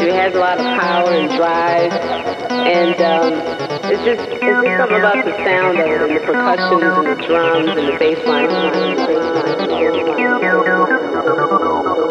She has a lot of power and drive. And um, it's just it's just something about the sound of it and the percussions and the drums and the bass the bass line.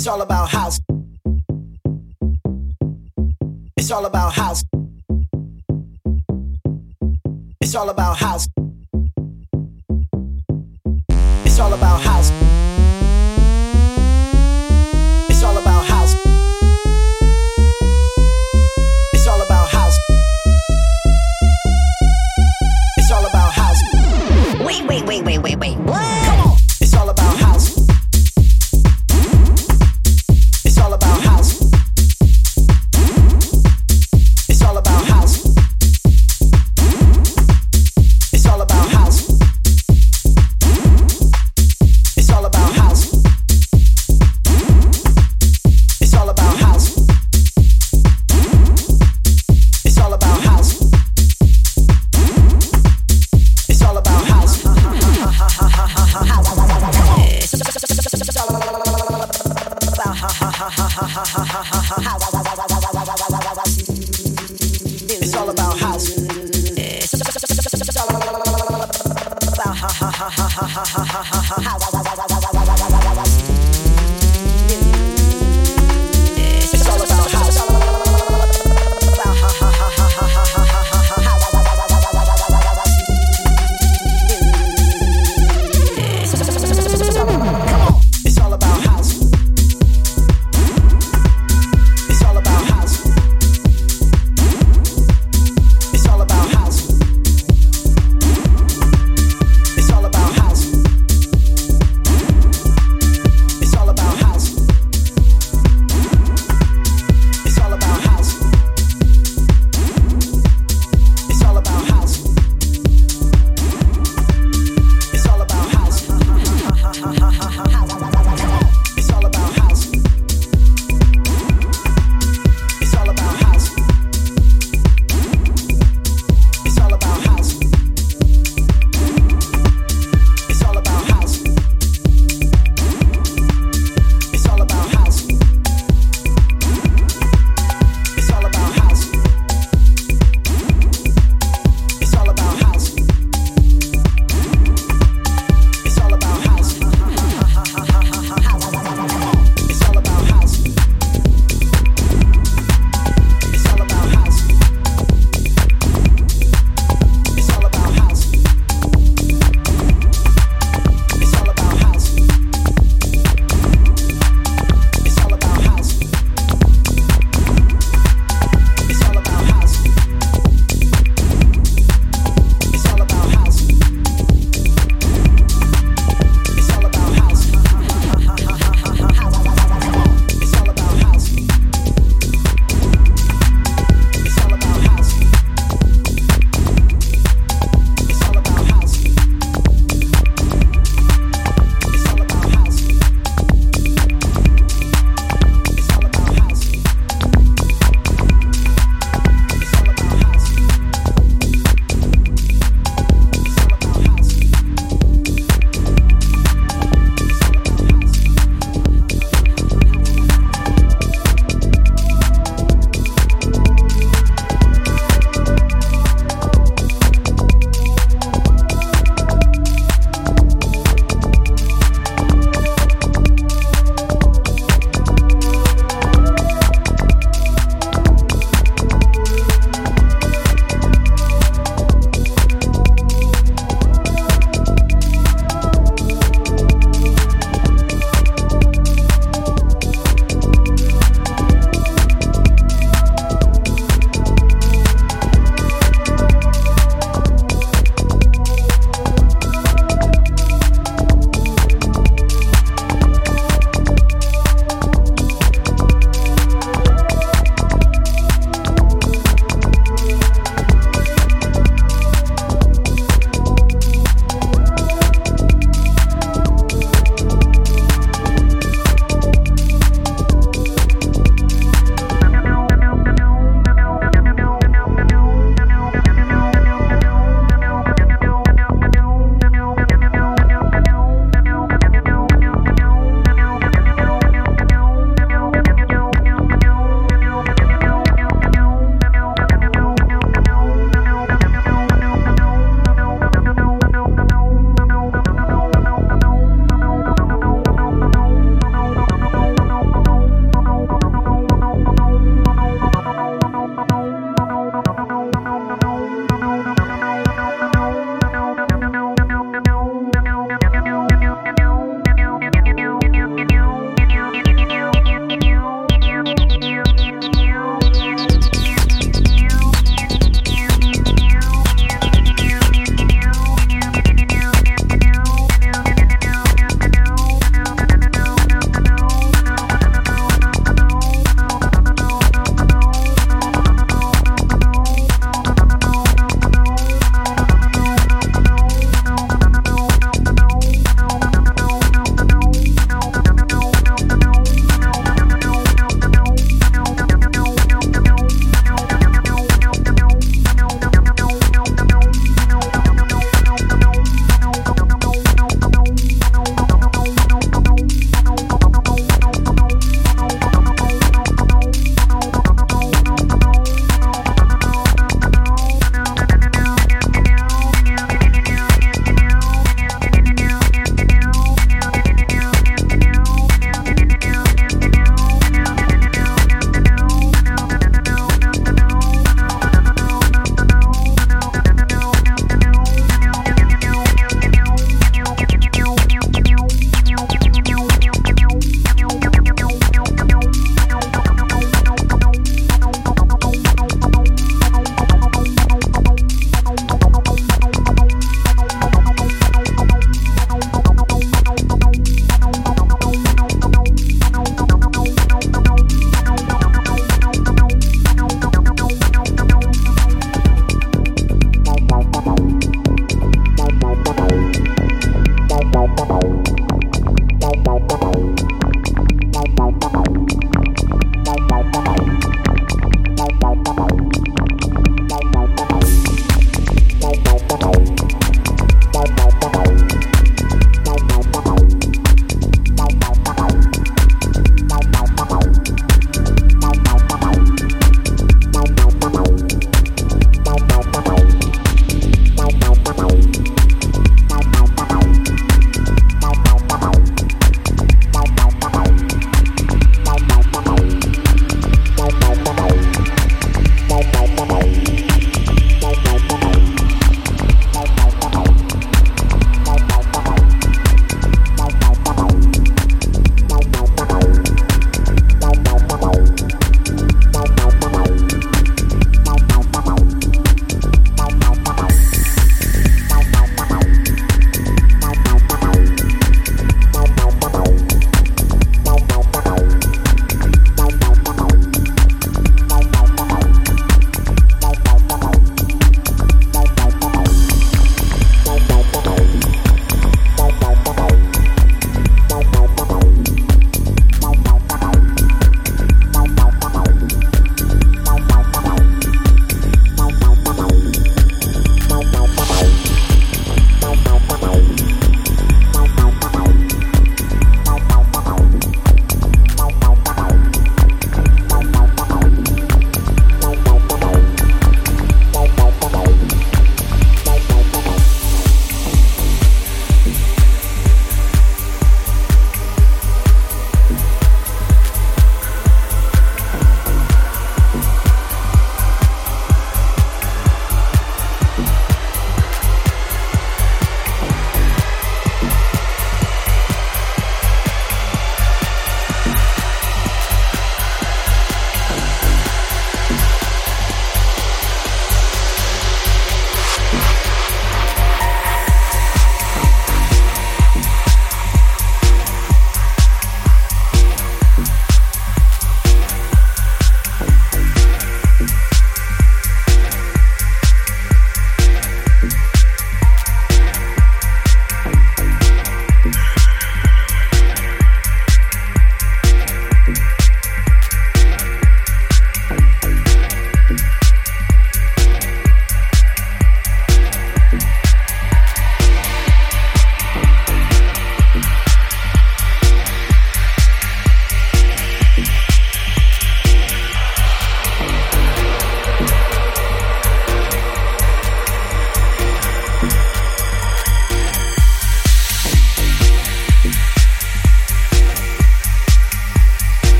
It's all about house. It's all about house. It's all about house. It's all about house.